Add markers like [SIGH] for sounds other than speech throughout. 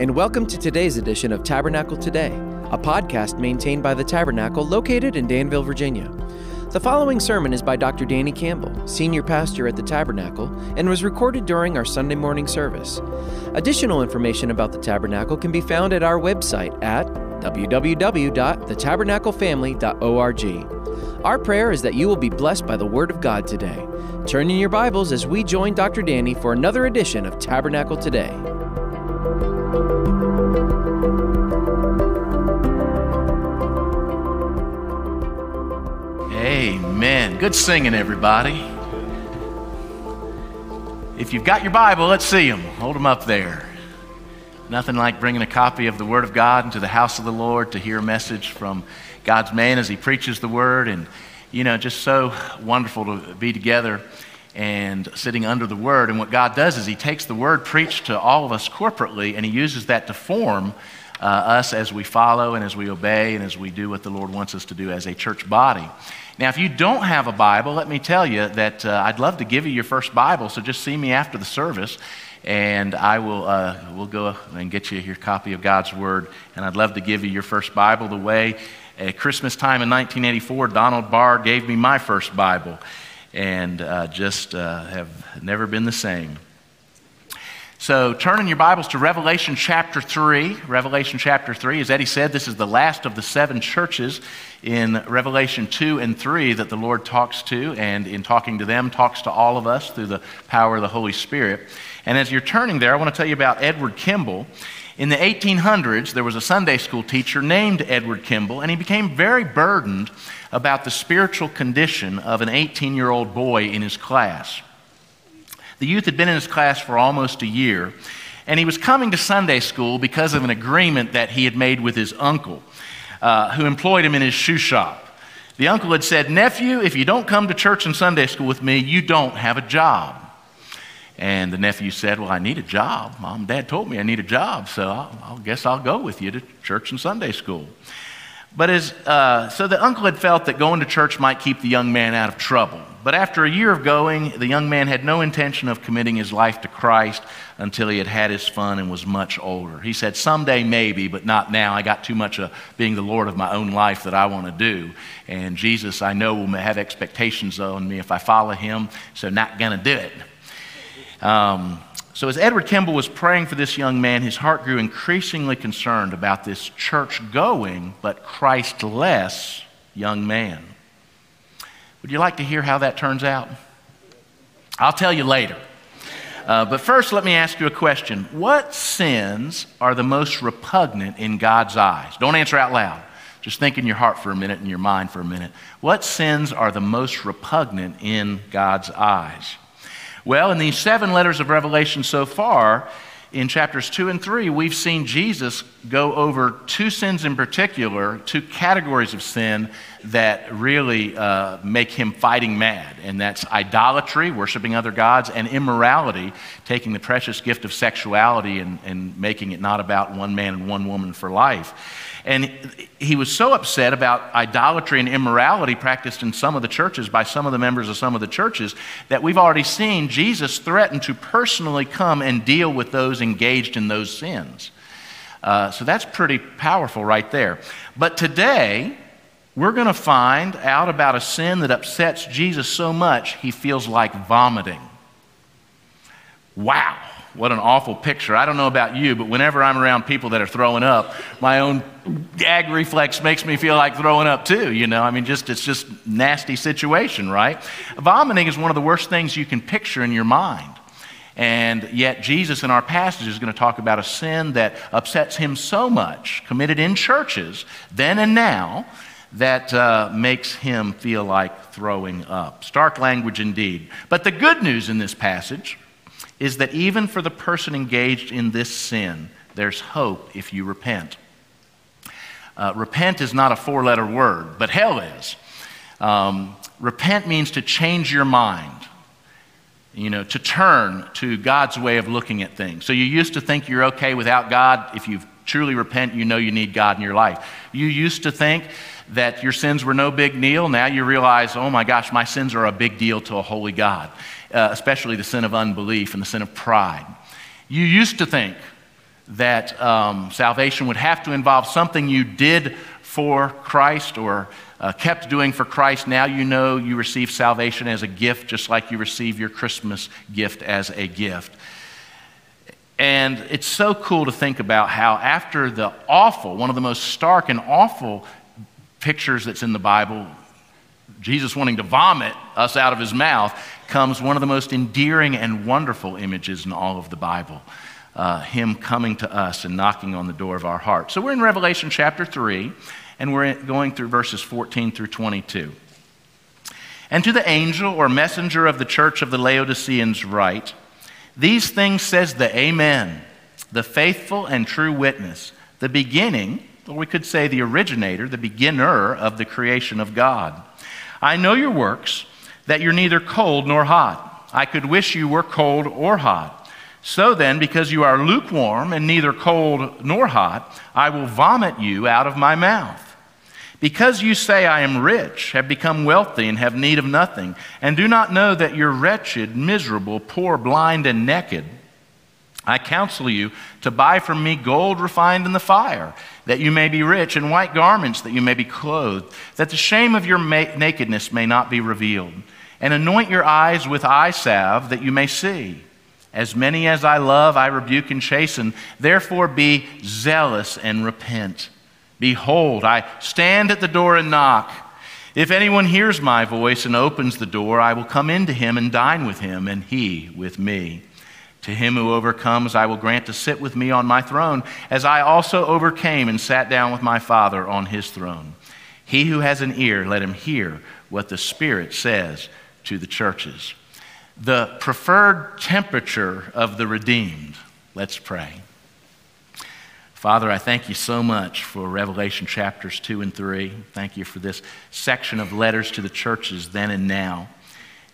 And welcome to today's edition of Tabernacle Today, a podcast maintained by the Tabernacle located in Danville, Virginia. The following sermon is by Dr. Danny Campbell, senior pastor at the Tabernacle, and was recorded during our Sunday morning service. Additional information about the Tabernacle can be found at our website at www.thetabernaclefamily.org. Our prayer is that you will be blessed by the Word of God today. Turn in your Bibles as we join Dr. Danny for another edition of Tabernacle Today. Amen. Good singing, everybody. If you've got your Bible, let's see them. Hold them up there. Nothing like bringing a copy of the Word of God into the house of the Lord to hear a message from God's man as he preaches the Word. And, you know, just so wonderful to be together and sitting under the Word. And what God does is He takes the Word preached to all of us corporately and He uses that to form uh, us as we follow and as we obey and as we do what the Lord wants us to do as a church body. Now, if you don't have a Bible, let me tell you that uh, I'd love to give you your first Bible, so just see me after the service. And I will uh, we'll go and get you your copy of God's Word. And I'd love to give you your first Bible the way at Christmas time in 1984, Donald Barr gave me my first Bible and uh, just uh, have never been the same. So, turn in your Bibles to Revelation chapter 3. Revelation chapter 3. As Eddie said, this is the last of the seven churches in Revelation 2 and 3 that the Lord talks to, and in talking to them, talks to all of us through the power of the Holy Spirit. And as you're turning there, I want to tell you about Edward Kimball. In the 1800s, there was a Sunday school teacher named Edward Kimball, and he became very burdened about the spiritual condition of an 18 year old boy in his class. The youth had been in his class for almost a year, and he was coming to Sunday school because of an agreement that he had made with his uncle, uh, who employed him in his shoe shop. The uncle had said, Nephew, if you don't come to church and Sunday school with me, you don't have a job. And the nephew said, Well, I need a job. Mom and dad told me I need a job, so I guess I'll go with you to church and Sunday school. But as, uh, so the uncle had felt that going to church might keep the young man out of trouble. But after a year of going, the young man had no intention of committing his life to Christ until he had had his fun and was much older. He said, Someday maybe, but not now. I got too much of being the Lord of my own life that I want to do. And Jesus, I know, will have expectations on me if I follow him, so not going to do it. Um, so, as Edward Kimball was praying for this young man, his heart grew increasingly concerned about this church going but Christ less young man. Would you like to hear how that turns out? I'll tell you later. Uh, but first, let me ask you a question. What sins are the most repugnant in God's eyes? Don't answer out loud. Just think in your heart for a minute and your mind for a minute. What sins are the most repugnant in God's eyes? Well, in these seven letters of Revelation so far, in chapters 2 and 3, we've seen Jesus go over two sins in particular, two categories of sin that really uh, make him fighting mad. And that's idolatry, worshiping other gods, and immorality, taking the precious gift of sexuality and, and making it not about one man and one woman for life. And he was so upset about idolatry and immorality practiced in some of the churches by some of the members of some of the churches that we've already seen Jesus threaten to personally come and deal with those engaged in those sins. Uh, so that's pretty powerful right there. But today, we're going to find out about a sin that upsets Jesus so much he feels like vomiting. Wow. What an awful picture. I don't know about you, but whenever I'm around people that are throwing up, my own gag reflex makes me feel like throwing up too, you know? I mean, just it's just nasty situation, right? Vomiting is one of the worst things you can picture in your mind. And yet, Jesus in our passage is going to talk about a sin that upsets him so much, committed in churches, then and now, that uh, makes him feel like throwing up. Stark language indeed. But the good news in this passage is that even for the person engaged in this sin, there's hope if you repent. Uh, repent is not a four letter word, but hell is. Um, repent means to change your mind, you know, to turn to God's way of looking at things. So you used to think you're okay without God. If you truly repent, you know you need God in your life. You used to think that your sins were no big deal. Now you realize, oh my gosh, my sins are a big deal to a holy God uh, especially the sin of unbelief and the sin of pride. You used to think that um, salvation would have to involve something you did for Christ or uh, kept doing for Christ. Now you know you receive salvation as a gift, just like you receive your Christmas gift as a gift. And it's so cool to think about how, after the awful, one of the most stark and awful pictures that's in the Bible, Jesus wanting to vomit us out of his mouth, comes one of the most endearing and wonderful images in all of the Bible. Uh, him coming to us and knocking on the door of our heart. So we're in Revelation chapter 3, and we're going through verses 14 through 22. And to the angel or messenger of the church of the Laodiceans, write, these things says the Amen, the faithful and true witness, the beginning, or we could say the originator, the beginner of the creation of God. I know your works, that you're neither cold nor hot. I could wish you were cold or hot. So then, because you are lukewarm and neither cold nor hot, I will vomit you out of my mouth. Because you say, I am rich, have become wealthy, and have need of nothing, and do not know that you're wretched, miserable, poor, blind, and naked, I counsel you to buy from me gold refined in the fire, that you may be rich, and white garments, that you may be clothed, that the shame of your ma- nakedness may not be revealed, and anoint your eyes with eye salve, that you may see. As many as I love, I rebuke and chasten. Therefore, be zealous and repent. Behold, I stand at the door and knock. If anyone hears my voice and opens the door, I will come into him and dine with him, and he with me. To him who overcomes, I will grant to sit with me on my throne, as I also overcame and sat down with my Father on his throne. He who has an ear, let him hear what the Spirit says to the churches. The preferred temperature of the redeemed. Let's pray. Father, I thank you so much for Revelation chapters 2 and 3. Thank you for this section of letters to the churches then and now.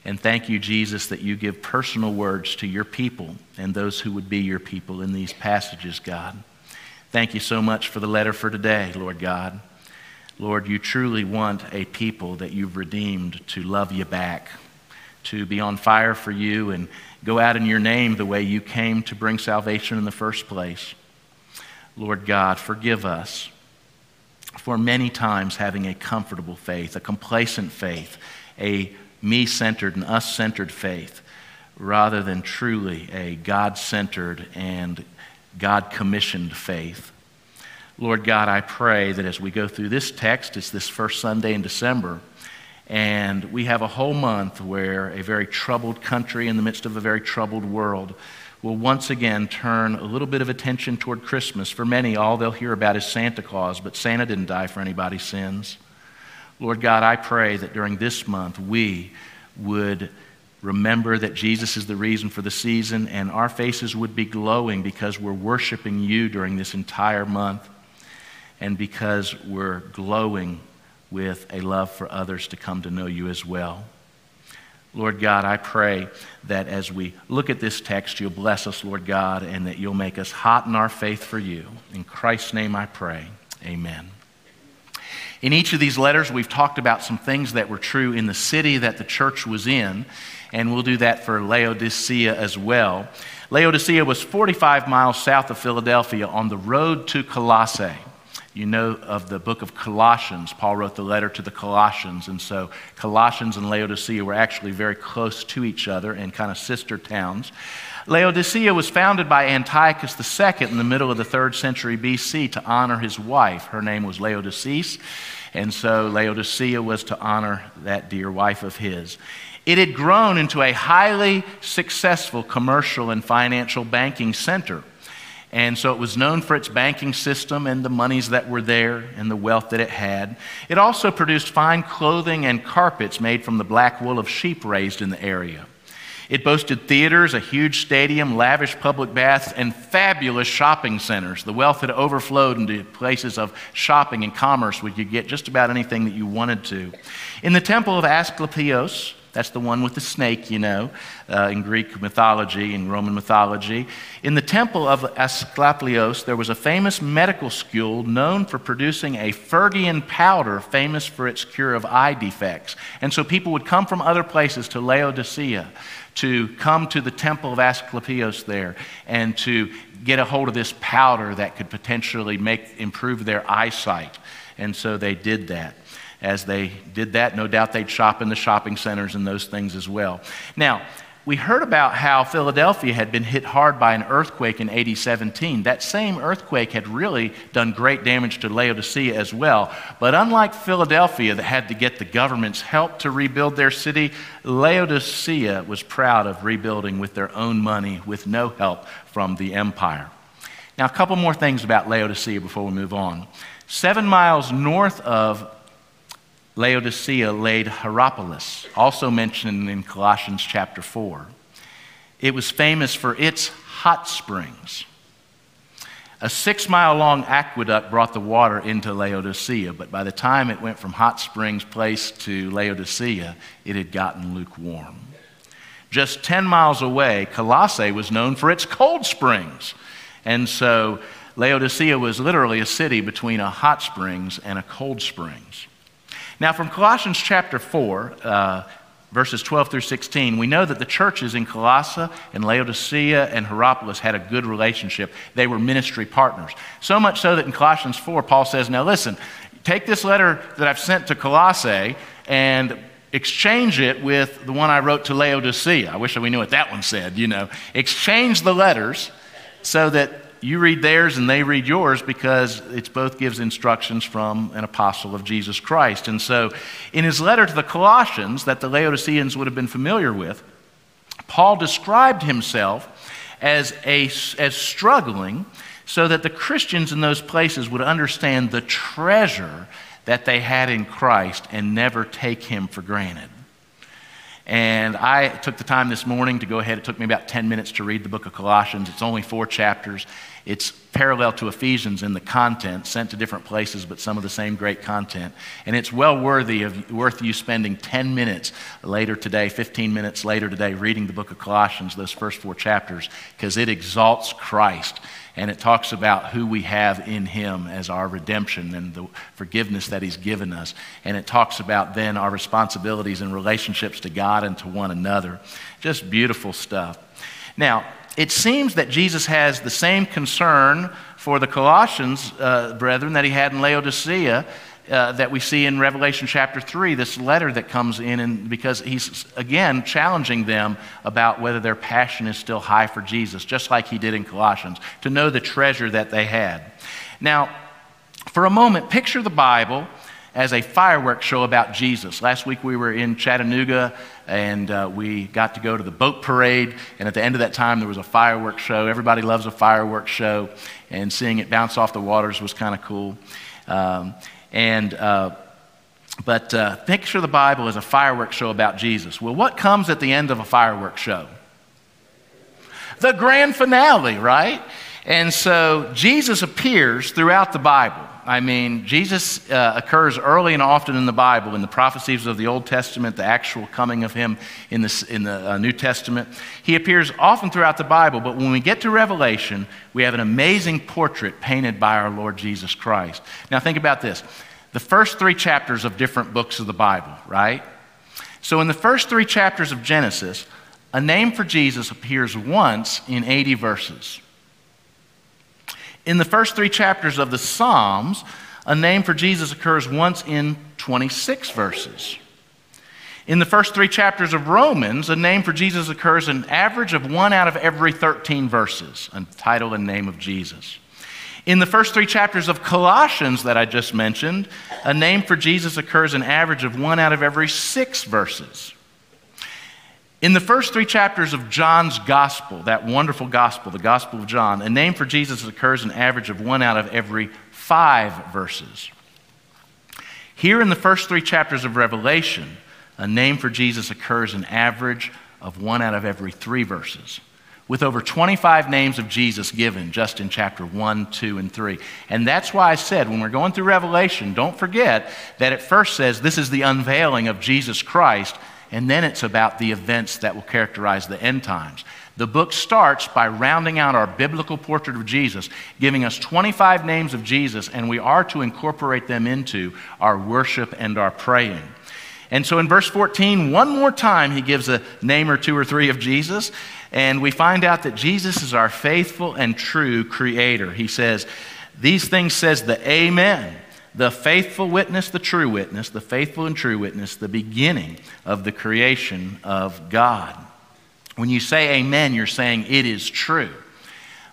And thank you, Jesus, that you give personal words to your people and those who would be your people in these passages, God. Thank you so much for the letter for today, Lord God. Lord, you truly want a people that you've redeemed to love you back, to be on fire for you and go out in your name the way you came to bring salvation in the first place. Lord God, forgive us for many times having a comfortable faith, a complacent faith, a me centered and us centered faith, rather than truly a God centered and God commissioned faith. Lord God, I pray that as we go through this text, it's this first Sunday in December, and we have a whole month where a very troubled country in the midst of a very troubled world will once again turn a little bit of attention toward Christmas. For many, all they'll hear about is Santa Claus, but Santa didn't die for anybody's sins. Lord God, I pray that during this month we would remember that Jesus is the reason for the season and our faces would be glowing because we're worshiping you during this entire month and because we're glowing with a love for others to come to know you as well. Lord God, I pray that as we look at this text, you'll bless us, Lord God, and that you'll make us hot in our faith for you. In Christ's name I pray. Amen. In each of these letters, we've talked about some things that were true in the city that the church was in, and we'll do that for Laodicea as well. Laodicea was 45 miles south of Philadelphia on the road to Colossae you know of the book of Colossians. Paul wrote the letter to the Colossians, and so Colossians and Laodicea were actually very close to each other and kind of sister towns. Laodicea was founded by Antiochus II in the middle of the third century BC to honor his wife. Her name was Laodice, and so Laodicea was to honor that dear wife of his. It had grown into a highly successful commercial and financial banking center. And so it was known for its banking system and the monies that were there and the wealth that it had. It also produced fine clothing and carpets made from the black wool of sheep raised in the area. It boasted theaters, a huge stadium, lavish public baths, and fabulous shopping centers. The wealth had overflowed into places of shopping and commerce where you could get just about anything that you wanted to. In the temple of Asclepios, that's the one with the snake, you know, uh, in Greek mythology and Roman mythology. In the temple of Asclepios, there was a famous medical school known for producing a Phrygian powder famous for its cure of eye defects. And so people would come from other places to Laodicea to come to the temple of Asclepios there and to get a hold of this powder that could potentially make, improve their eyesight. And so they did that. As they did that, no doubt they'd shop in the shopping centers and those things as well. Now, we heard about how Philadelphia had been hit hard by an earthquake in AD 17. That same earthquake had really done great damage to Laodicea as well. But unlike Philadelphia, that had to get the government's help to rebuild their city, Laodicea was proud of rebuilding with their own money with no help from the empire. Now, a couple more things about Laodicea before we move on. Seven miles north of Laodicea laid Hierapolis, also mentioned in Colossians chapter 4. It was famous for its hot springs. A six mile long aqueduct brought the water into Laodicea, but by the time it went from Hot Springs Place to Laodicea, it had gotten lukewarm. Just 10 miles away, Colossae was known for its cold springs. And so Laodicea was literally a city between a hot springs and a cold springs. Now, from Colossians chapter 4, uh, verses 12 through 16, we know that the churches in Colossae and Laodicea and Hierapolis had a good relationship. They were ministry partners. So much so that in Colossians 4, Paul says, Now listen, take this letter that I've sent to Colossae and exchange it with the one I wrote to Laodicea. I wish that we knew what that one said, you know. Exchange the letters so that you read theirs and they read yours because it both gives instructions from an apostle of Jesus Christ. And so, in his letter to the Colossians, that the Laodiceans would have been familiar with, Paul described himself as, a, as struggling so that the Christians in those places would understand the treasure that they had in Christ and never take him for granted. And I took the time this morning to go ahead. It took me about 10 minutes to read the book of Colossians. It's only four chapters. It's parallel to Ephesians in the content, sent to different places, but some of the same great content. And it's well worthy of, worth you spending 10 minutes later today, 15 minutes later today, reading the book of Colossians, those first four chapters, because it exalts Christ and it talks about who we have in him as our redemption and the forgiveness that he's given us. And it talks about then our responsibilities and relationships to God and to one another. Just beautiful stuff. Now, it seems that Jesus has the same concern for the Colossians, uh, brethren, that he had in Laodicea. Uh, that we see in Revelation chapter 3, this letter that comes in, and because he's again challenging them about whether their passion is still high for Jesus, just like he did in Colossians, to know the treasure that they had. Now, for a moment, picture the Bible as a fireworks show about Jesus. Last week we were in Chattanooga and uh, we got to go to the boat parade. And at the end of that time, there was a fireworks show. Everybody loves a fireworks show, and seeing it bounce off the waters was kind of cool. Um, and uh, but uh, picture the Bible as a fireworks show about Jesus. Well, what comes at the end of a fireworks show? The grand finale, right? And so Jesus appears throughout the Bible. I mean, Jesus uh, occurs early and often in the Bible, in the prophecies of the Old Testament, the actual coming of him in, the in the uh, New Testament. He appears often throughout the Bible, but when we get to Revelation, we have an amazing portrait painted by our Lord Jesus Christ. Now, think about this the first three chapters of different books of the Bible, right? So, in the first three chapters of Genesis, a name for Jesus appears once in 80 verses. In the first three chapters of the Psalms, a name for Jesus occurs once in 26 verses. In the first three chapters of Romans, a name for Jesus occurs an average of one out of every 13 verses, a title and name of Jesus. In the first three chapters of Colossians that I just mentioned, a name for Jesus occurs an average of one out of every six verses. In the first three chapters of John's gospel, that wonderful gospel, the Gospel of John, a name for Jesus occurs an average of one out of every five verses. Here in the first three chapters of Revelation, a name for Jesus occurs an average of one out of every three verses, with over 25 names of Jesus given just in chapter 1, 2, and 3. And that's why I said when we're going through Revelation, don't forget that it first says this is the unveiling of Jesus Christ and then it's about the events that will characterize the end times. The book starts by rounding out our biblical portrait of Jesus, giving us 25 names of Jesus, and we are to incorporate them into our worship and our praying. And so in verse 14, one more time, he gives a name or two or three of Jesus. And we find out that Jesus is our faithful and true creator. He says, These things says the Amen, the faithful witness, the true witness, the faithful and true witness, the beginning of the creation of God. When you say Amen, you're saying it is true.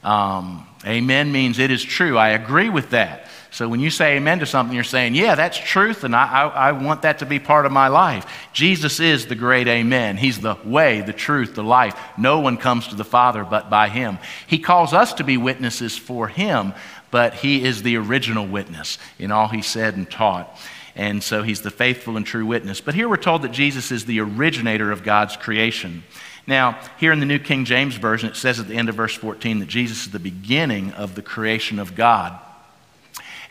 Um, amen means it is true. I agree with that. So when you say amen to something, you're saying, yeah, that's truth, and I, I, I, want that to be part of my life. Jesus is the great amen. He's the way, the truth, the life. No one comes to the Father but by him. He calls us to be witnesses for him, but he is the original witness in all he said and taught. And so he's the faithful and true witness. But here we're told that Jesus is the originator of God's creation. Now, here in the New King James Version, it says at the end of verse 14 that Jesus is the beginning of the creation of God.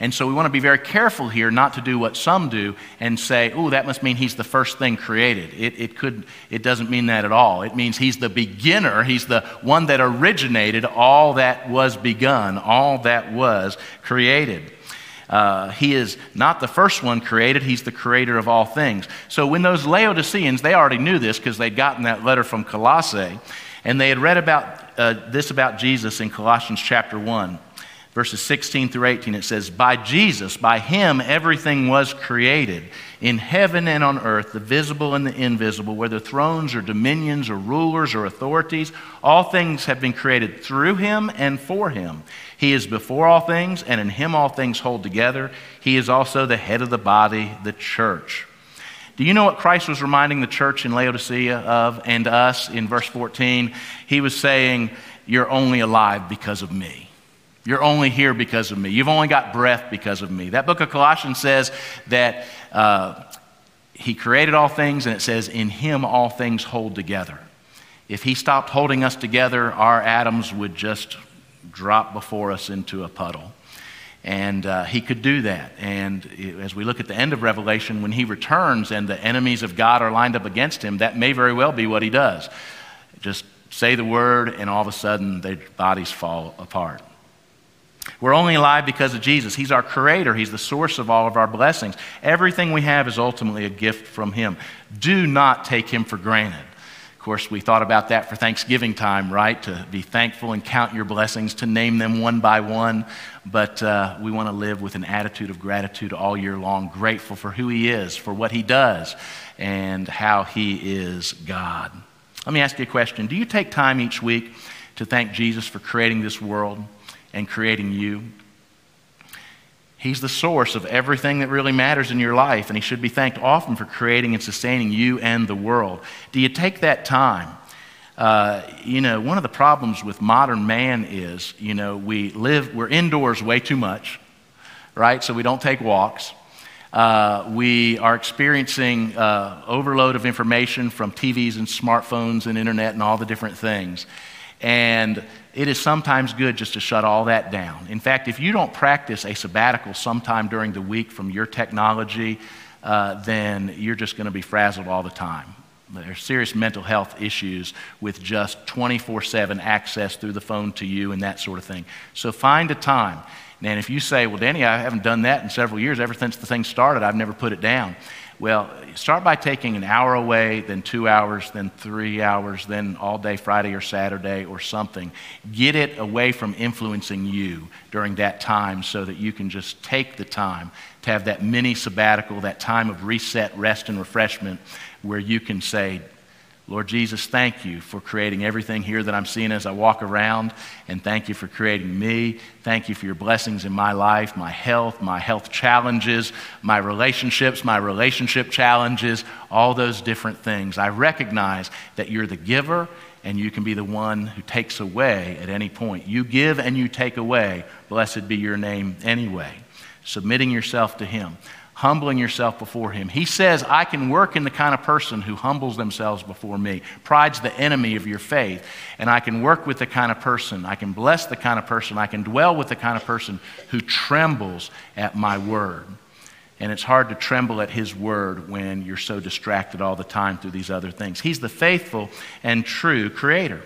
And so we want to be very careful here not to do what some do and say, oh, that must mean he's the first thing created. It, it, could, it doesn't mean that at all. It means he's the beginner, he's the one that originated all that was begun, all that was created. Uh, he is not the first one created, he's the creator of all things. So when those Laodiceans, they already knew this because they'd gotten that letter from Colossae, and they had read about uh, this about Jesus in Colossians chapter 1 verses 16 through 18, it says, By Jesus, by him, everything was created, in heaven and on earth, the visible and the invisible, whether thrones or dominions or rulers or authorities, all things have been created through him and for him. He is before all things, and in him all things hold together. He is also the head of the body, the church. Do you know what Christ was reminding the church in Laodicea of and us in verse 14? He was saying, You're only alive because of me. You're only here because of me. You've only got breath because of me. That book of Colossians says that uh, He created all things, and it says, In Him all things hold together. If He stopped holding us together, our atoms would just drop before us into a puddle. And uh, He could do that. And as we look at the end of Revelation, when He returns and the enemies of God are lined up against Him, that may very well be what He does. Just say the word, and all of a sudden, their bodies fall apart. We're only alive because of Jesus. He's our creator, He's the source of all of our blessings. Everything we have is ultimately a gift from Him. Do not take Him for granted. Of course, we thought about that for Thanksgiving time, right? To be thankful and count your blessings, to name them one by one. But uh, we want to live with an attitude of gratitude all year long, grateful for who He is, for what He does, and how He is God. Let me ask you a question Do you take time each week to thank Jesus for creating this world? And creating you. He's the source of everything that really matters in your life, and He should be thanked often for creating and sustaining you and the world. Do you take that time? Uh, you know, one of the problems with modern man is, you know, we live, we're indoors way too much, right? So we don't take walks. Uh, we are experiencing uh, overload of information from TVs and smartphones and internet and all the different things. And it is sometimes good just to shut all that down. In fact, if you don't practice a sabbatical sometime during the week from your technology, uh, then you're just going to be frazzled all the time. There's serious mental health issues with just 24 7 access through the phone to you and that sort of thing. So find a time. And if you say, Well, Danny, I haven't done that in several years, ever since the thing started, I've never put it down. Well, start by taking an hour away, then two hours, then three hours, then all day Friday or Saturday or something. Get it away from influencing you during that time so that you can just take the time to have that mini sabbatical, that time of reset, rest, and refreshment where you can say, Lord Jesus, thank you for creating everything here that I'm seeing as I walk around, and thank you for creating me. Thank you for your blessings in my life, my health, my health challenges, my relationships, my relationship challenges, all those different things. I recognize that you're the giver and you can be the one who takes away at any point. You give and you take away. Blessed be your name anyway. Submitting yourself to Him humbling yourself before Him. He says, I can work in the kind of person who humbles themselves before me. Pride's the enemy of your faith. And I can work with the kind of person, I can bless the kind of person, I can dwell with the kind of person who trembles at my word. And it's hard to tremble at His word when you're so distracted all the time through these other things. He's the faithful and true Creator.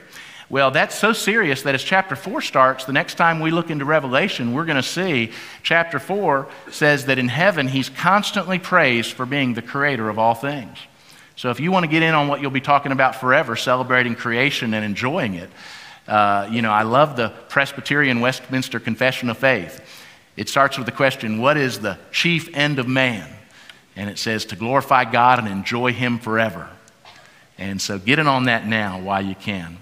Well, that's so serious that as chapter 4 starts, the next time we look into Revelation, we're going to see chapter 4 says that in heaven he's constantly praised for being the creator of all things. So if you want to get in on what you'll be talking about forever, celebrating creation and enjoying it, uh, you know, I love the Presbyterian Westminster Confession of Faith. It starts with the question, What is the chief end of man? And it says, To glorify God and enjoy Him forever. And so get in on that now while you can.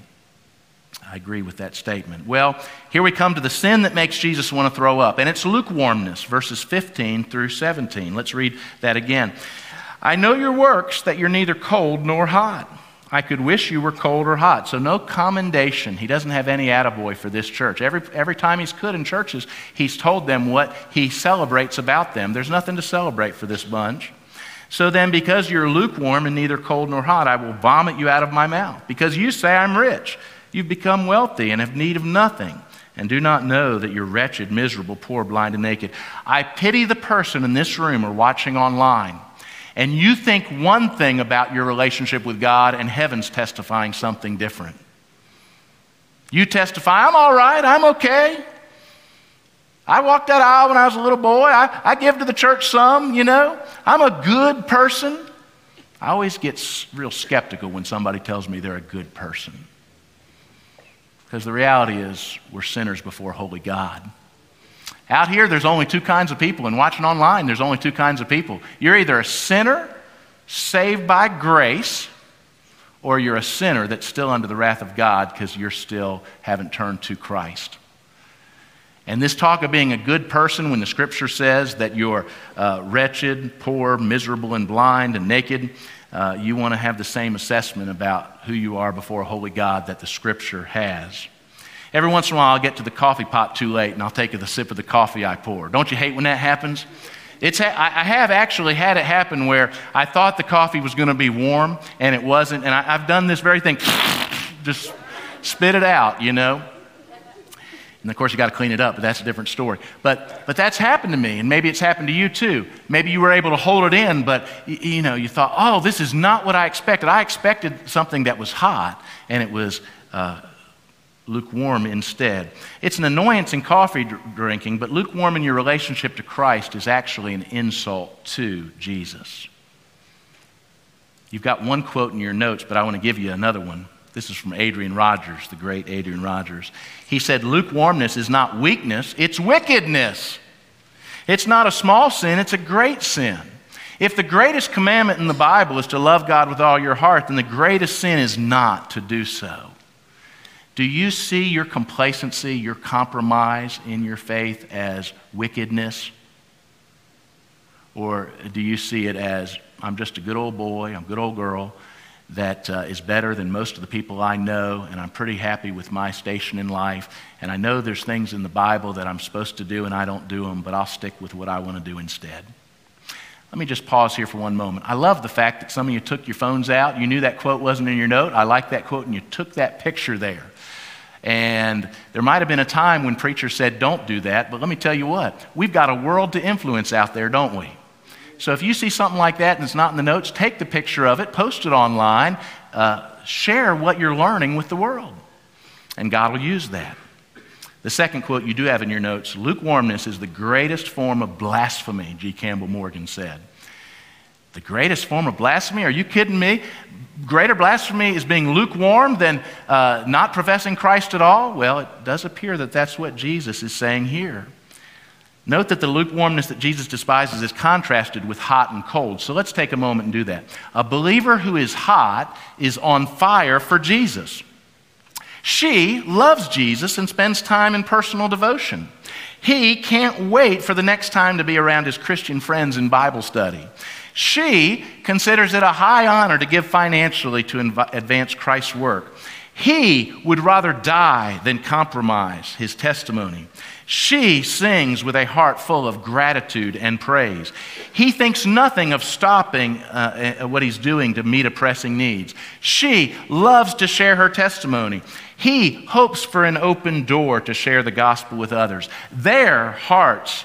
I agree with that statement. Well, here we come to the sin that makes Jesus want to throw up, and it's lukewarmness, verses 15 through 17. Let's read that again. I know your works, that you're neither cold nor hot. I could wish you were cold or hot. So, no commendation. He doesn't have any attaboy for this church. Every, every time he's could in churches, he's told them what he celebrates about them. There's nothing to celebrate for this bunch. So then, because you're lukewarm and neither cold nor hot, I will vomit you out of my mouth. Because you say, I'm rich, you've become wealthy and have need of nothing, and do not know that you're wretched, miserable, poor, blind, and naked. I pity the person in this room or watching online and you think one thing about your relationship with God, and heaven's testifying something different. You testify, I'm all right, I'm okay. I walked that aisle when I was a little boy. I, I give to the church some, you know. I'm a good person. I always get real skeptical when somebody tells me they're a good person. Because the reality is, we're sinners before holy God. Out here, there's only two kinds of people, and watching online, there's only two kinds of people. You're either a sinner saved by grace, or you're a sinner that's still under the wrath of God because you're still haven't turned to Christ. And this talk of being a good person, when the scripture says that you're uh, wretched, poor, miserable, and blind and naked, uh, you want to have the same assessment about who you are before a holy God that the scripture has. Every once in a while, I'll get to the coffee pot too late and I'll take a sip of the coffee I pour. Don't you hate when that happens? It's ha- I have actually had it happen where I thought the coffee was going to be warm and it wasn't. And I, have done this very thing [LAUGHS] just spit it out, you know. And of course, you got to clean it up, but that's a different story. But, but that's happened to me, and maybe it's happened to you too. Maybe you were able to hold it in, but you, you know, you thought, oh, this is not what I expected. I expected something that was hot, and it was uh, lukewarm instead. It's an annoyance in coffee drinking, but lukewarm in your relationship to Christ is actually an insult to Jesus. You've got one quote in your notes, but I want to give you another one. This is from Adrian Rogers, the great Adrian Rogers. He said, Lukewarmness is not weakness, it's wickedness. It's not a small sin, it's a great sin. If the greatest commandment in the Bible is to love God with all your heart, then the greatest sin is not to do so. Do you see your complacency, your compromise in your faith as wickedness? Or do you see it as, I'm just a good old boy, I'm a good old girl that uh, is better than most of the people I know, and I'm pretty happy with my station in life, and I know there's things in the Bible that I'm supposed to do and I don't do them, but I'll stick with what I want to do instead? Let me just pause here for one moment. I love the fact that some of you took your phones out. You knew that quote wasn't in your note. I like that quote, and you took that picture there. And there might have been a time when preachers said, don't do that, but let me tell you what, we've got a world to influence out there, don't we? So if you see something like that and it's not in the notes, take the picture of it, post it online, uh, share what you're learning with the world, and God will use that. The second quote you do have in your notes lukewarmness is the greatest form of blasphemy, G. Campbell Morgan said. The greatest form of blasphemy? Are you kidding me? Greater blasphemy is being lukewarm than uh, not professing Christ at all? Well, it does appear that that's what Jesus is saying here. Note that the lukewarmness that Jesus despises is contrasted with hot and cold. So let's take a moment and do that. A believer who is hot is on fire for Jesus. She loves Jesus and spends time in personal devotion. He can't wait for the next time to be around his Christian friends in Bible study. She considers it a high honor to give financially to inv- advance Christ's work. He would rather die than compromise his testimony. She sings with a heart full of gratitude and praise. He thinks nothing of stopping uh, uh what he's doing to meet a pressing needs. She loves to share her testimony. He hopes for an open door to share the gospel with others. Their hearts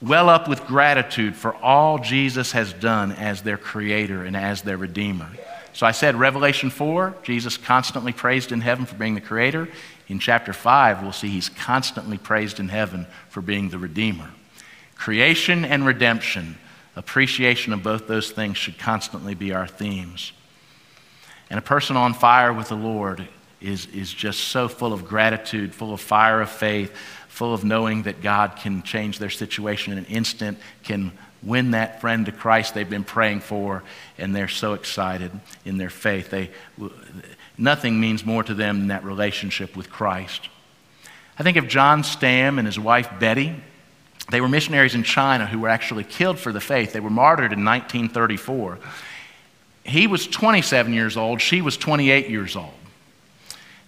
well up with gratitude for all Jesus has done as their creator and as their redeemer. So I said, Revelation 4, Jesus constantly praised in heaven for being the creator. In chapter 5, we'll see he's constantly praised in heaven for being the redeemer. Creation and redemption, appreciation of both those things should constantly be our themes. And a person on fire with the Lord is, is just so full of gratitude, full of fire of faith, full of knowing that God can change their situation in an instant, can win that friend to Christ they've been praying for, and they're so excited in their faith. They, nothing means more to them than that relationship with Christ. I think of John Stam and his wife Betty. They were missionaries in China who were actually killed for the faith. They were martyred in 1934. He was 27 years old, she was 28 years old.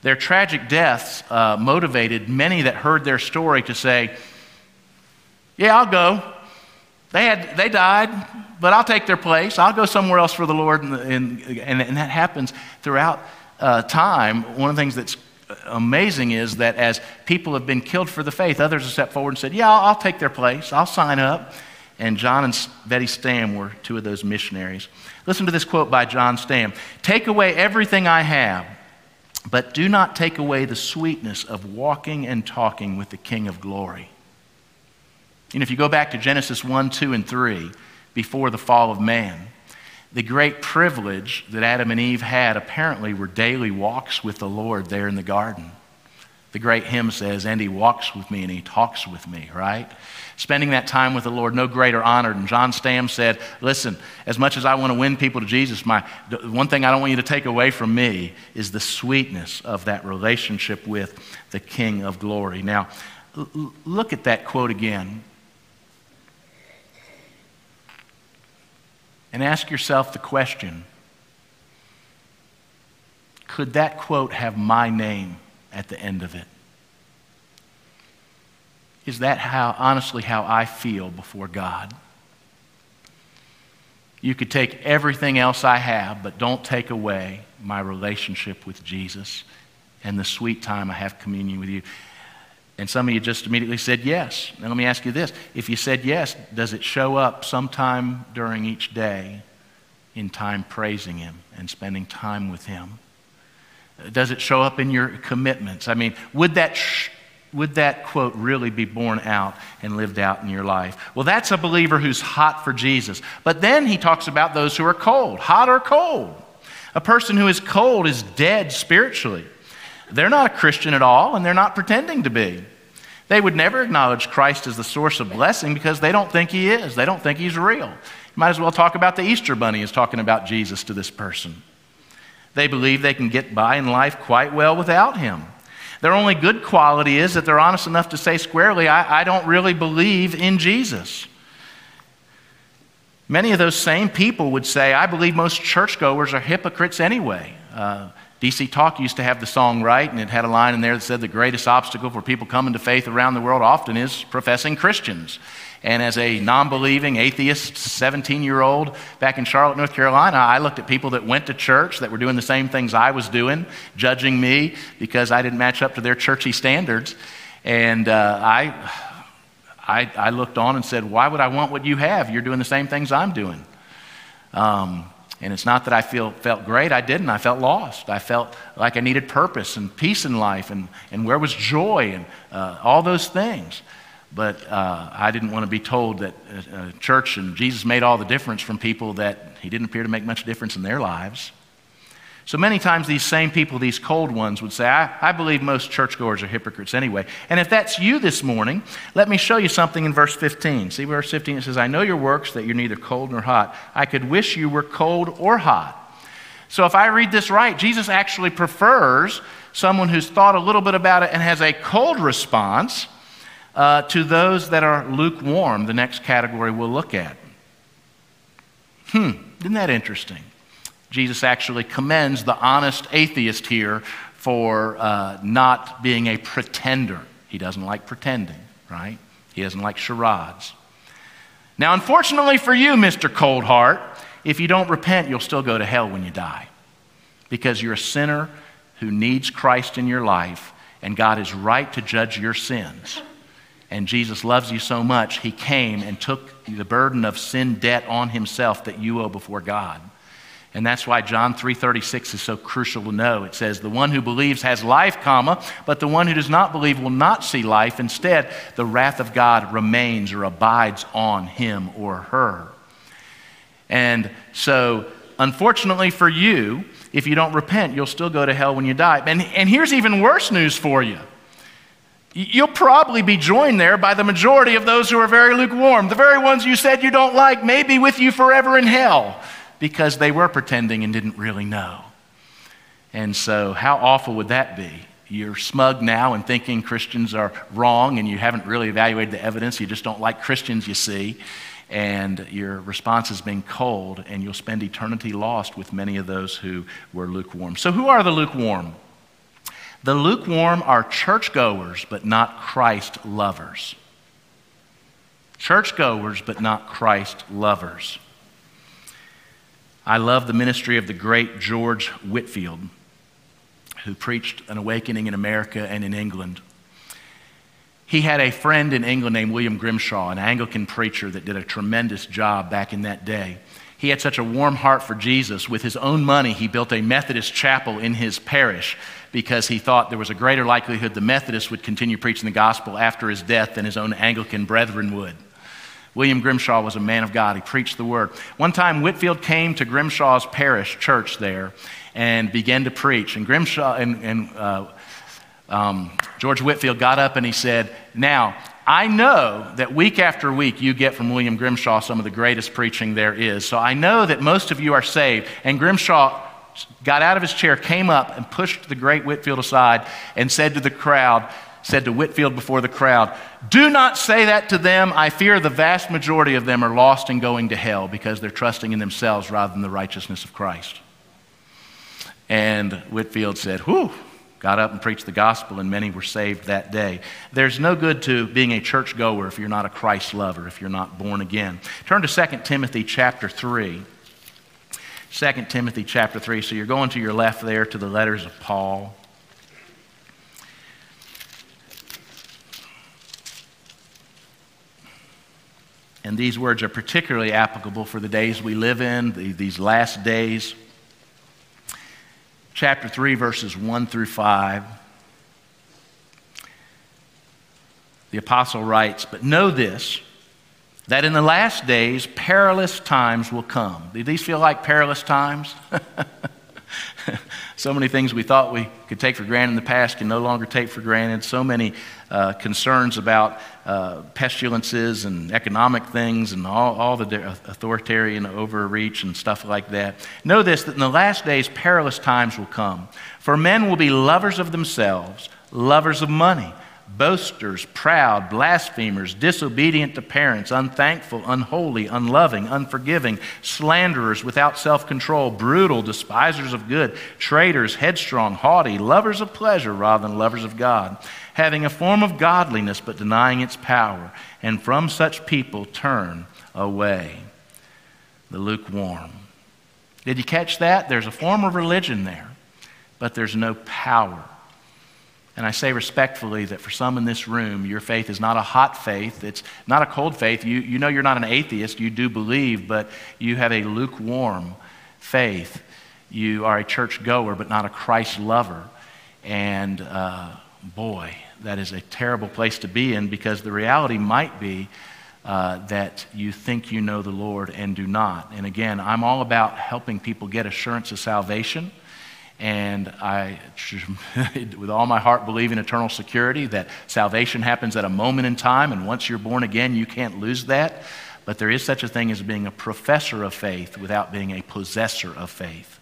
Their tragic deaths uh, motivated many that heard their story to say, Yeah, I'll go. They, had, they died, but I'll take their place. I'll go somewhere else for the Lord. And, and, and that happens throughout uh, time. One of the things that's amazing is that as people have been killed for the faith, others have stepped forward and said, Yeah, I'll, I'll take their place. I'll sign up. And John and Betty Stam were two of those missionaries. Listen to this quote by John Stam Take away everything I have, but do not take away the sweetness of walking and talking with the King of glory. And if you go back to Genesis 1, 2, and 3, before the fall of man, the great privilege that Adam and Eve had apparently were daily walks with the Lord there in the garden. The great hymn says, And he walks with me and he talks with me, right? Spending that time with the Lord, no greater honor. And John Stam said, Listen, as much as I want to win people to Jesus, my, one thing I don't want you to take away from me is the sweetness of that relationship with the King of glory. Now, look at that quote again. And ask yourself the question could that quote have my name at the end of it? Is that how, honestly, how I feel before God? You could take everything else I have, but don't take away my relationship with Jesus and the sweet time I have communion with you. And some of you just immediately said yes. Now, let me ask you this if you said yes, does it show up sometime during each day in time praising Him and spending time with Him? Does it show up in your commitments? I mean, would that, sh- would that quote really be borne out and lived out in your life? Well, that's a believer who's hot for Jesus. But then he talks about those who are cold, hot or cold. A person who is cold is dead spiritually. They're not a Christian at all, and they're not pretending to be. They would never acknowledge Christ as the source of blessing because they don't think he is. They don't think he's real. You might as well talk about the Easter bunny as talking about Jesus to this person. They believe they can get by in life quite well without him. Their only good quality is that they're honest enough to say squarely, I, I don't really believe in Jesus. Many of those same people would say, I believe most churchgoers are hypocrites anyway. Uh, DC Talk used to have the song right, and it had a line in there that said the greatest obstacle for people coming to faith around the world often is professing Christians. And as a non believing, atheist 17 year old back in Charlotte, North Carolina, I looked at people that went to church that were doing the same things I was doing, judging me because I didn't match up to their churchy standards. And uh, I, I, I, looked on and said, Why would I want what you have? You're doing the same things I'm doing. Um, and it's not that I feel, felt great, I didn't. I felt lost. I felt like I needed purpose and peace in life and, and where was joy and uh, all those things. But uh, I didn't want to be told that uh, uh church and Jesus made all the difference from people that he didn't appear to make much difference in their lives. So many times, these same people, these cold ones, would say, I, I, believe most churchgoers are hypocrites anyway. And if that's you this morning, let me show you something in verse 15. See verse 15? It says, I know your works, that you're neither cold nor hot. I could wish you were cold or hot. So if I read this right, Jesus actually prefers someone who's thought a little bit about it and has a cold response uh, to those that are lukewarm, the next category we'll look at. Hmm, isn't that interesting? Jesus actually commends the honest atheist here for uh, not being a pretender. He doesn't like pretending, right? He doesn't like charades. Now, unfortunately for you, Mr. Cold Heart, if you don't repent, you'll still go to hell when you die because you're a sinner who needs Christ in your life, and God is right to judge your sins. And Jesus loves you so much, He came and took the burden of sin debt on Himself that you owe before God. And that's why John 3:36 is so crucial to know. It says, "The one who believes has life, comma, but the one who does not believe will not see life. Instead, the wrath of God remains or abides on him or her." And so, unfortunately for you, if you don't repent, you'll still go to hell when you die. And, and here's even worse news for you. You'll probably be joined there by the majority of those who are very lukewarm. The very ones you said you don't like may be with you forever in hell because they were pretending and didn't really know. And so, how awful would that be? You're smug now and thinking Christians are wrong, and you haven't really evaluated the evidence. You just don't like Christians, you see. And your response has been cold, and you'll spend eternity lost with many of those who were lukewarm. So, who are the lukewarm? The lukewarm are churchgoers, but not Christ lovers. Churchgoers, but not Christ lovers. I love the ministry of the great George Whitefield, who preached an awakening in America and in England. He had a friend in England named William Grimshaw, an Anglican preacher that did a tremendous job back in that day. He had such a warm heart for Jesus. With his own money, he built a Methodist chapel in his parish because he thought there was a greater likelihood the Methodists would continue preaching the gospel after his death than his own Anglican brethren would. William Grimshaw was a man of God. He preached the word. One time, Whitefield came to Grimshaw's parish church there and began to preach. And Grimshaw and, and uh, um, George Whitefield got up and he said, Now, I know that week after week you get from William Grimshaw some of the greatest preaching there is. So I know that most of you are saved. And Grimshaw got out of his chair, came up, and pushed the great Whitefield aside and said to the crowd, said to Whitefield before the crowd, Do not say that to them. I fear the vast majority of them are lost and going to hell because they're trusting in themselves rather than the righteousness of Christ. And Whitefield said, Whew, got up and preached the gospel, and many were saved that day. There's no good to being a church goer if you're not a Christ lover, if you're not born again. Turn to 2 Timothy chapter 3. 2 Timothy chapter 3. So you're going to your left there to the letters of Paul. And these words are particularly applicable for the days we live in, the, these last days. Chapter 3, verses 1 through 5. The apostle writes, But know this, that in the last days perilous times will come. Do these feel like perilous times? [LAUGHS] [LAUGHS] so many things we thought we could take for granted in the past can no longer take for granted. So many uh, concerns about uh, pestilences and economic things and all, all the authoritarian overreach and stuff like that. Know this that in the last days, perilous times will come. For men will be lovers of themselves, lovers of money boasters, proud, blasphemers, disobedient to parents, unthankful, unholy, unloving, unforgiving, slanderers, without self control, brutal, despisers of good, traitors, headstrong, haughty, lovers of pleasure rather than lovers of God, having a form of godliness but denying its power. And from such people turn away. The lukewarm. Did you catch that? There's a form of religion there, but there's no power. And I say respectfully that for some in this room, your faith is not a hot faith. It's not a cold faith. You, you know you're not an atheist. You do believe, but you have a lukewarm faith. You are a church goer, but not a Christ lover. And uh, boy, that is a terrible place to be in because the reality might be uh, that you think you know the Lord and do not. And again, I'm all about helping people get assurance of salvation. And I, [LAUGHS] with all my heart, believe in eternal security that salvation happens at a moment in time, and once you're born again, you can't lose that. But there is such a thing as being a professor of faith without being a possessor of faith.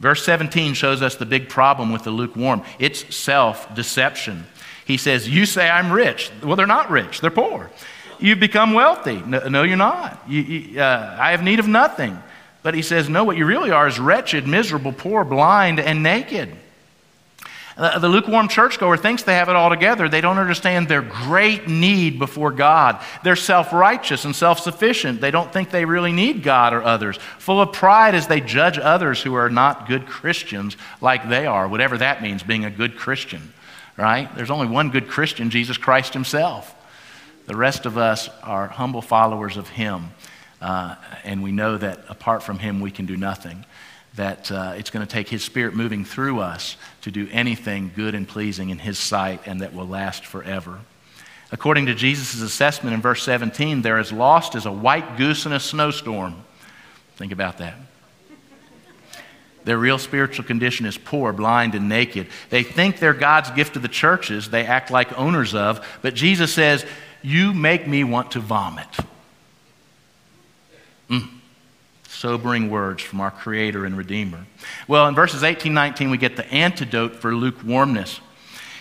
Verse 17 shows us the big problem with the lukewarm it's self deception. He says, You say I'm rich. Well, they're not rich, they're poor. You've become wealthy. No, no you're not. You, you, uh, I have need of nothing. But he says, No, what you really are is wretched, miserable, poor, blind, and naked. The lukewarm churchgoer thinks they have it all together. They don't understand their great need before God. They're self righteous and self sufficient. They don't think they really need God or others. Full of pride as they judge others who are not good Christians like they are, whatever that means, being a good Christian, right? There's only one good Christian, Jesus Christ Himself. The rest of us are humble followers of Him. Uh, and we know that apart from Him, we can do nothing. That uh, it's going to take His Spirit moving through us to do anything good and pleasing in His sight and that will last forever. According to Jesus' assessment in verse 17, they're as lost as a white goose in a snowstorm. Think about that. Their real spiritual condition is poor, blind, and naked. They think they're God's gift to the churches they act like owners of, but Jesus says, You make me want to vomit. Mm. Sobering words from our Creator and Redeemer. Well, in verses 18 19, we get the antidote for lukewarmness.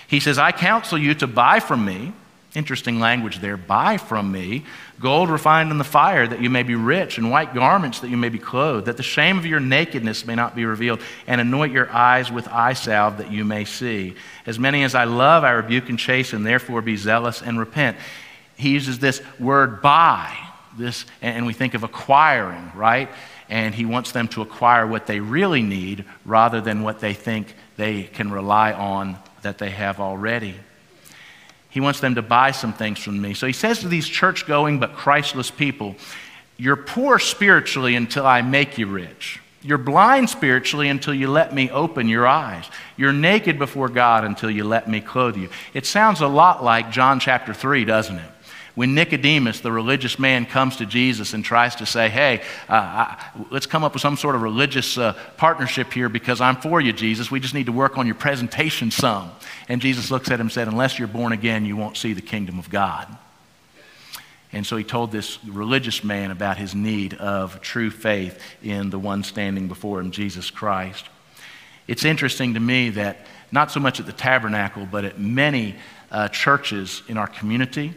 He says, I counsel you to buy from me Interesting language there. Buy from me gold refined in the fire, that you may be rich, and white garments, that you may be clothed, that the shame of your nakedness may not be revealed, and anoint your eyes with eye salve, that you may see. As many as I love, I rebuke and chasten, therefore be zealous and repent. He uses this word buy, this, and we think of acquiring, right? And he wants them to acquire what they really need rather than what they think they can rely on that they have already. He wants them to buy some things from me. So he says to these church going but Christless people, You're poor spiritually until I make you rich. You're blind spiritually until you let me open your eyes. You're naked before God until you let me clothe you. It sounds a lot like John chapter 3, doesn't it? When Nicodemus, the religious man, comes to Jesus and tries to say, Hey, uh, I, let's come up with some sort of religious uh, partnership here because I'm for you, Jesus. We just need to work on your presentation some. And Jesus looks at him and said, Unless you're born again, you won't see the kingdom of God. And so he told this religious man about his need of true faith in the one standing before him, Jesus Christ. It's interesting to me that not so much at the tabernacle, but at many uh, churches in our community,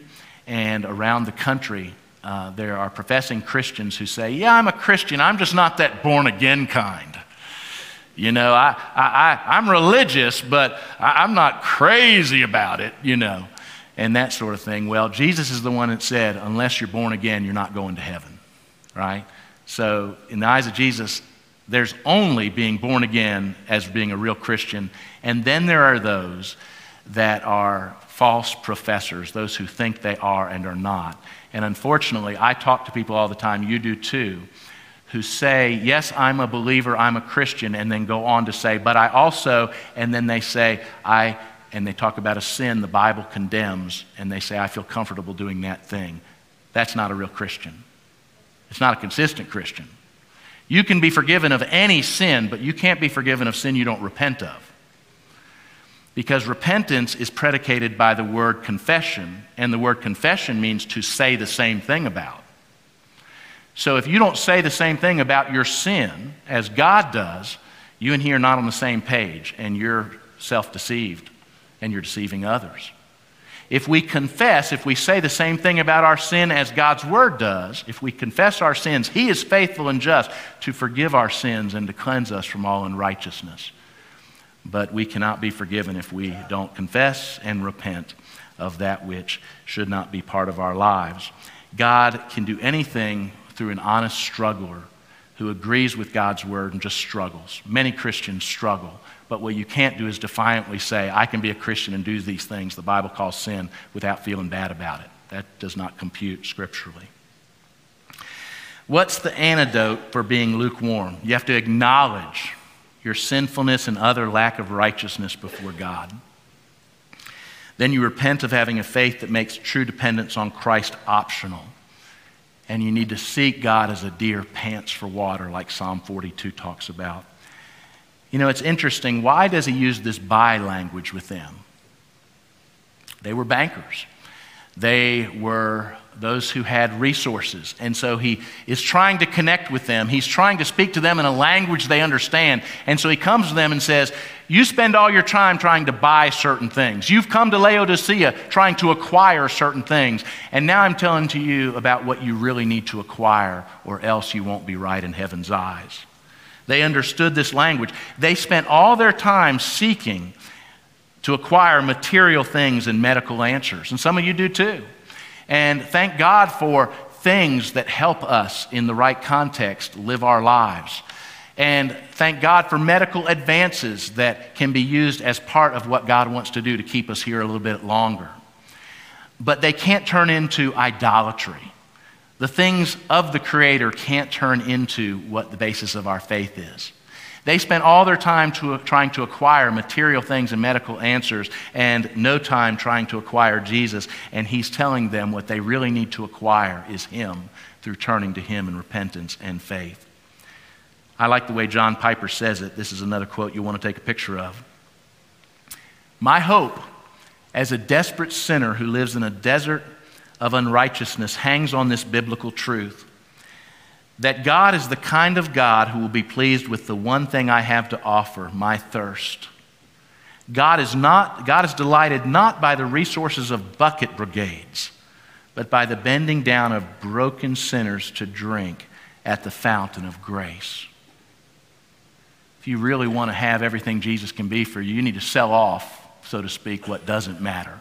and around the country, uh, there are professing Christians who say, Yeah, I'm a Christian, I'm just not that born again kind. You know, I, I, I, am religious, but I, I'm not crazy about it, you know, and that sort of thing. Well, Jesus is the one that said, Unless you're born again, you're not going to heaven, right? So, in the eyes of Jesus, there's only being born again as being a real Christian, and then there are those that are false professors, those who think they are and are not. And unfortunately, I talk to people all the time, you do too, who say, Yes, I'm a believer, I'm a Christian, and then go on to say, But I also, and then they say, I, and they talk about a sin the Bible condemns, and they say, I feel comfortable doing that thing. That's not a real Christian. It's not a consistent Christian. You can be forgiven of any sin, but you can't be forgiven of sin you don't repent of. Because repentance is predicated by the word confession, and the word confession means to say the same thing about. So if you don't say the same thing about your sin as God does, you and He are not on the same page, and you're self deceived, and you're deceiving others. If we confess, if we say the same thing about our sin as God's Word does, if we confess our sins, He is faithful and just to forgive our sins and to cleanse us from all unrighteousness but we cannot be forgiven if we don't confess and repent of that which should not be part of our lives. God can do anything through an honest struggler who agrees with God's word and just struggles. Many Christians struggle, but what you can't do is defiantly say, I can be a Christian and do these things the Bible calls sin without feeling bad about it. That does not compute scripturally. What's the antidote for being lukewarm? You have to acknowledge your sinfulness and other lack of righteousness before God. Then you repent of having a faith that makes true dependence on Christ optional. And you need to seek God as a deer pants for water, like Psalm 42 talks about. You know, it's interesting. Why does he use this buy language with them? They were bankers. They were those who had resources. And so he is trying to connect with them. He's trying to speak to them in a language they understand. And so he comes to them and says, You spend all your time trying to buy certain things. You've come to Laodicea trying to acquire certain things. And now I'm telling to you about what you really need to acquire, or else you won't be right in heaven's eyes. They understood this language. They spent all their time seeking to acquire material things and medical answers. And some of you do too. And thank God for things that help us in the right context live our lives. And thank God for medical advances that can be used as part of what God wants to do to keep us here a little bit longer. But they can't turn into idolatry. The things of the Creator can't turn into what the basis of our faith is. They spent all their time to, trying to acquire material things and medical answers, and no time trying to acquire Jesus. And He's telling them what they really need to acquire is Him through turning to Him in repentance and faith. I like the way John Piper says it. This is another quote you want to take a picture of. My hope as a desperate sinner who lives in a desert of unrighteousness hangs on this biblical truth that God is the kind of God who will be pleased with the one thing I have to offer, my thirst. God is, not, God is delighted not by the resources of bucket brigades, but by the bending down of broken sinners to drink at the fountain of grace. If you really want to have everything Jesus can be for you, you need to sell off, so to speak, what doesn't matter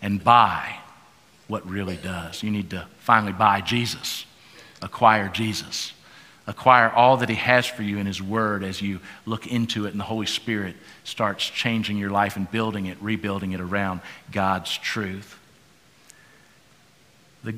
and buy what really does. You need to finally buy Jesus, acquire Jesus, acquire all that He has for you in His Word as you look into it, and the Holy Spirit starts changing your life and building it, rebuilding it around God's truth. The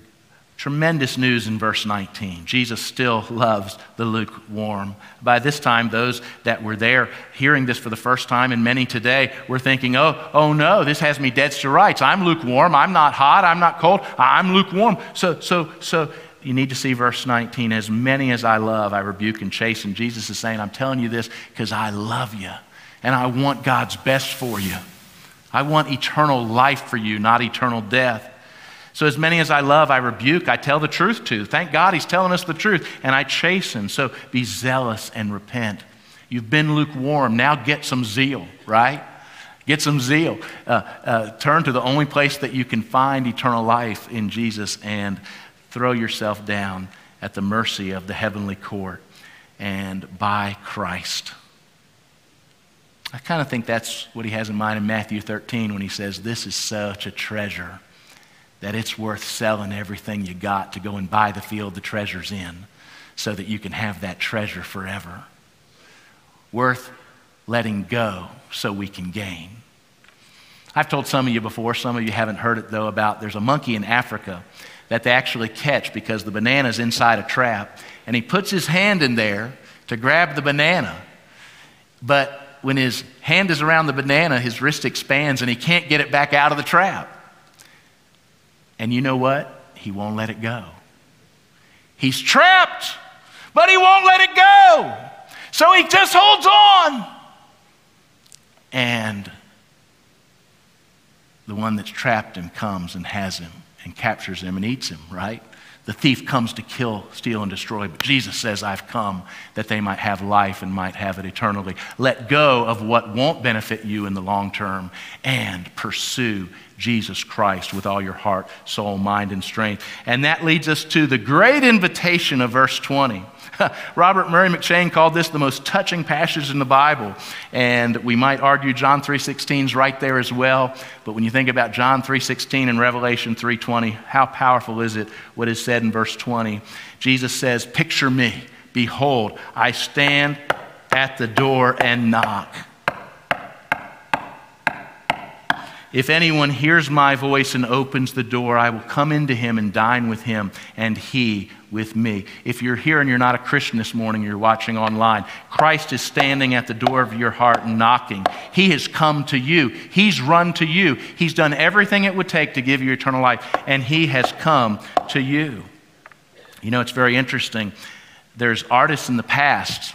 Tremendous news in verse 19. Jesus still loves the lukewarm. By this time, those that were there hearing this for the first time, and many today, were thinking, oh, oh no, this has me dead to rights. I'm lukewarm. I'm not hot. I'm not cold. I'm lukewarm. So, so, so you need to see verse 19. As many as I love, I rebuke and chasten. Jesus is saying, I'm telling you this because I love you and I want God's best for you. I want eternal life for you, not eternal death. So, as many as I love, I rebuke, I tell the truth to. Thank God he's telling us the truth, and I chasten. So, be zealous and repent. You've been lukewarm. Now get some zeal, right? Get some zeal. Uh, uh, turn to the only place that you can find eternal life in Jesus and throw yourself down at the mercy of the heavenly court and by Christ. I kind of think that's what he has in mind in Matthew 13 when he says, This is such a treasure that it's worth selling everything you got to go and buy the field the treasure's in so that you can have that treasure forever. Worth letting go so we can gain. I've told some of you before, some of you haven't heard it though, about there's a monkey in Africa that they actually catch because the banana's inside a trap, and he puts his hand in there to grab the banana. But when his hand is around the banana, his wrist expands and he can't get it back out of the trap. And you know what? He won't let it go. He's trapped, but he won't let it go. So he just holds on. And the one that's trapped him comes and has him and captures him and eats him, right? The thief comes to kill, steal, and destroy, but Jesus says, I've come that they might have life and might have it eternally. Let go of what won't benefit you in the long term and pursue Jesus Christ with all your heart, soul, mind, and strength. And that leads us to the great invitation of verse 20. [LAUGHS] Robert Murray M'Cheyne called this the most touching passage in the Bible. And we might argue John 3.16 is right there as well. But when you think about John 3.16 and Revelation 3.20, how powerful is it what is said in verse 20? Jesus says, picture me. Behold, I stand at the door and knock. If anyone hears my voice and opens the door, I will come into him and dine with him, and he with me. If you're here and you're not a Christian this morning, you're watching online, Christ is standing at the door of your heart and knocking. He has come to you, He's run to you, He's done everything it would take to give you eternal life, and He has come to you. You know, it's very interesting. There's artists in the past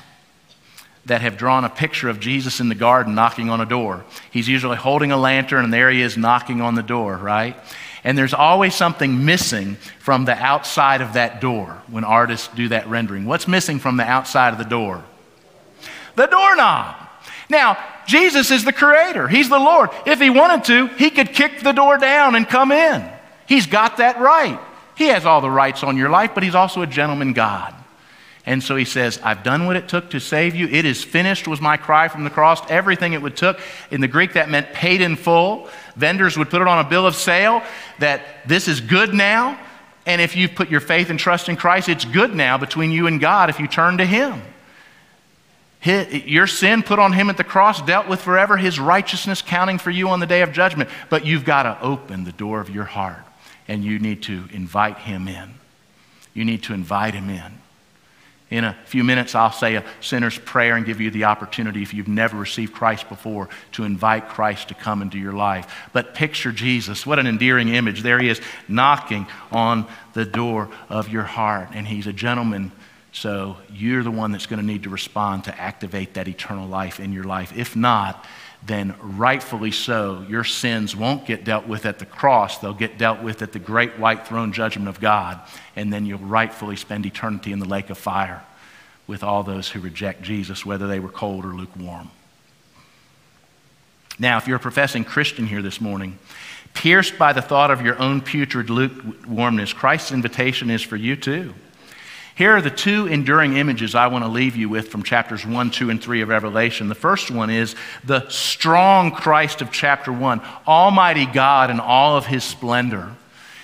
that have drawn a picture of Jesus in the garden knocking on a door. He's usually holding a lantern, and there he is knocking on the door, right? And there's always something missing from the outside of that door when artists do that rendering. What's missing from the outside of the door? The doorknob. Now, Jesus is the creator, He's the Lord. If He wanted to, He could kick the door down and come in. He's got that right. He has all the rights on your life, but He's also a gentleman God. And so he says, I've done what it took to save you. It is finished, was my cry from the cross. Everything it would took. In the Greek, that meant paid in full. Vendors would put it on a bill of sale that this is good now. And if you've put your faith and trust in Christ, it's good now between you and God if you turn to Him. Your sin put on him at the cross, dealt with forever, his righteousness counting for you on the day of judgment. But you've got to open the door of your heart and you need to invite him in. You need to invite him in. In a few minutes, I'll say a sinner's prayer and give you the opportunity, if you've never received Christ before, to invite Christ to come into your life. But picture Jesus. What an endearing image. There he is knocking on the door of your heart, and he's a gentleman so you're the one that's going to need to respond to activate that eternal life in your life. If not, then rightfully so, your sins won't get dealt with at the cross. They'll get dealt with at the great white throne judgment of God. And then you'll rightfully spend eternity in the lake of fire with all those who reject Jesus, whether they were cold or lukewarm. Now, if you're a professing Christian here this morning, pierced by the thought of your own putrid lukewarmness, Christ's invitation is for you too. Here are the two enduring images I want to leave you with from chapters 1, 2, and 3 of Revelation. The first one is the strong Christ of chapter 1, Almighty God in all of his splendor.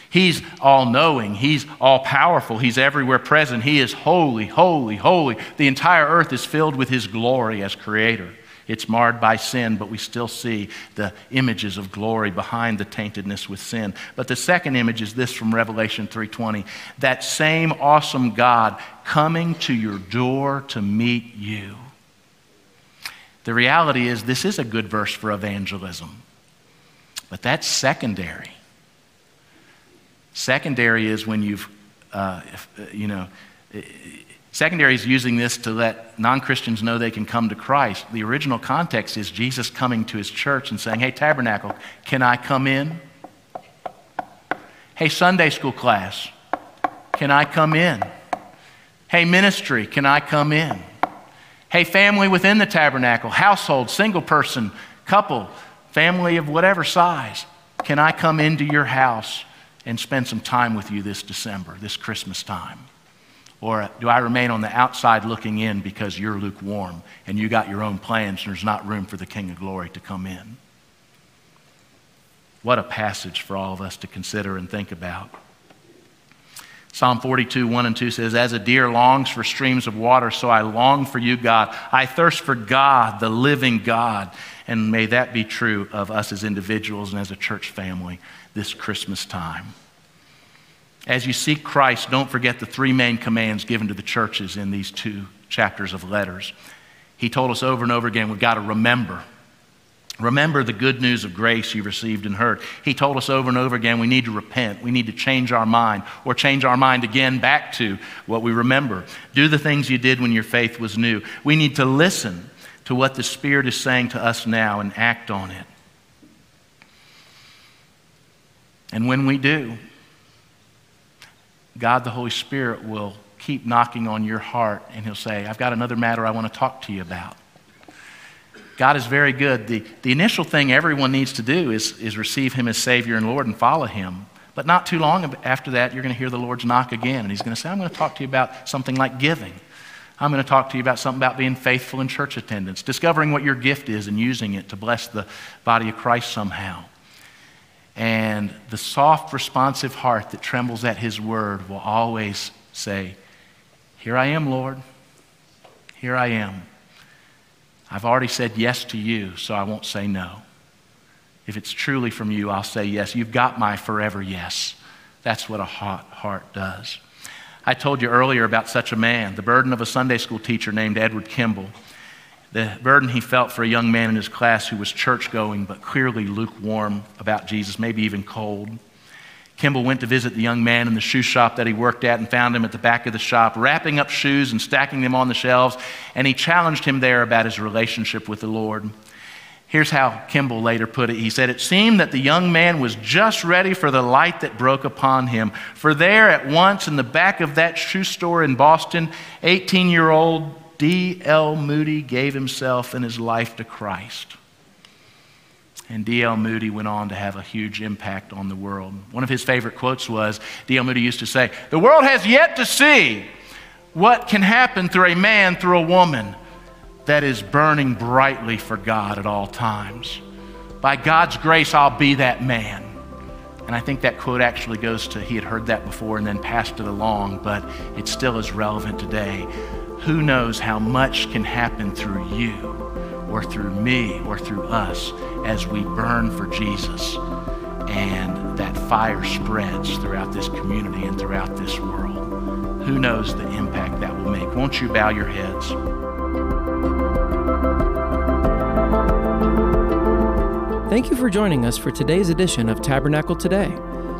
He's all knowing. He's all powerful. He's everywhere present. He is holy, holy, holy. The entire earth is filled with His glory as Creator. It's marred by sin, but we still see the images of glory behind the taintedness with sin. But the second image is this from Revelation 3:20. That same awesome God coming to your door to meet you. The reality is this is a good verse for evangelism. But that's secondary. Secondary is when you've, uh, uh, you know, Secondary is using this to let non Christians know they can come to Christ. The original context is Jesus coming to his church and saying, Hey, Tabernacle, can I come in? Hey, Sunday school class, can I come in? Hey, ministry, can I come in? Hey, family within the tabernacle, household, single person, couple, family of whatever size, can I come into your house and spend some time with you this December, this Christmas time? Or do I remain on the outside looking in because you're lukewarm and you got your own plans and there's not room for the King of Glory to come in? What a passage for all of us to consider and think about. Psalm 42, 1 and 2 says, As a deer longs for streams of water, so I long for you, God. I thirst for God, the living God. And may that be true of us as individuals and as a church family this Christmas time. As you seek Christ, don't forget the three main commands given to the churches in these two chapters of letters. He told us over and over again we've got to remember. Remember the good news of grace you received and heard. He told us over and over again we need to repent. We need to change our mind or change our mind again back to what we remember. Do the things you did when your faith was new. We need to listen to what the Spirit is saying to us now and act on it. And when we do, God the Holy Spirit will keep knocking on your heart and He'll say, I've got another matter I want to talk to you about. God is very good. The, the initial thing everyone needs to do is, is receive Him as Savior and Lord and follow Him. But not too long after that, you're going to hear the Lord's knock again. And He's going to say, I'm going to talk to you about something like giving. I'm going to talk to you about something about being faithful in church attendance, discovering what your gift is and using it to bless the body of Christ somehow. And the soft, responsive heart that trembles at His word will always say, Here I am, Lord. Here I am. I've already said yes to you, so I won't say no. If it's truly from you, I'll say yes. You've got my forever yes. That's what a hot heart does. I told you earlier about such a man, the burden of a Sunday school teacher named Edward Kimball the burden he felt for a young man in his class who was church going but clearly lukewarm about Jesus, maybe even cold. Kimball went to visit the young man in the shoe shop that he worked at and found him at the back of the shop, wrapping up shoes and stacking them on the shelves, and he challenged him there about his relationship with the Lord. Here's how Kimball later put it. He said, It seemed that the young man was just ready for the light that broke upon him. For there at once in the back of that shoe store in Boston, 18 year old D.L. Moody gave himself and his life to Christ. And D.L. Moody went on to have a huge impact on the world. One of his favorite quotes was D.L. Moody used to say, The world has yet to see what can happen through a man, through a woman that is burning brightly for God at all times. By God's grace, I'll be that man. And I think that quote actually goes to he had heard that before and then passed it along, but it still is relevant today. Who knows how much can happen through you or through me or through us as we burn for Jesus and that fire spreads throughout this community and throughout this world. Who knows the impact that will make? Won't you bow your heads? Thank you for joining us for today's edition of Tabernacle Today.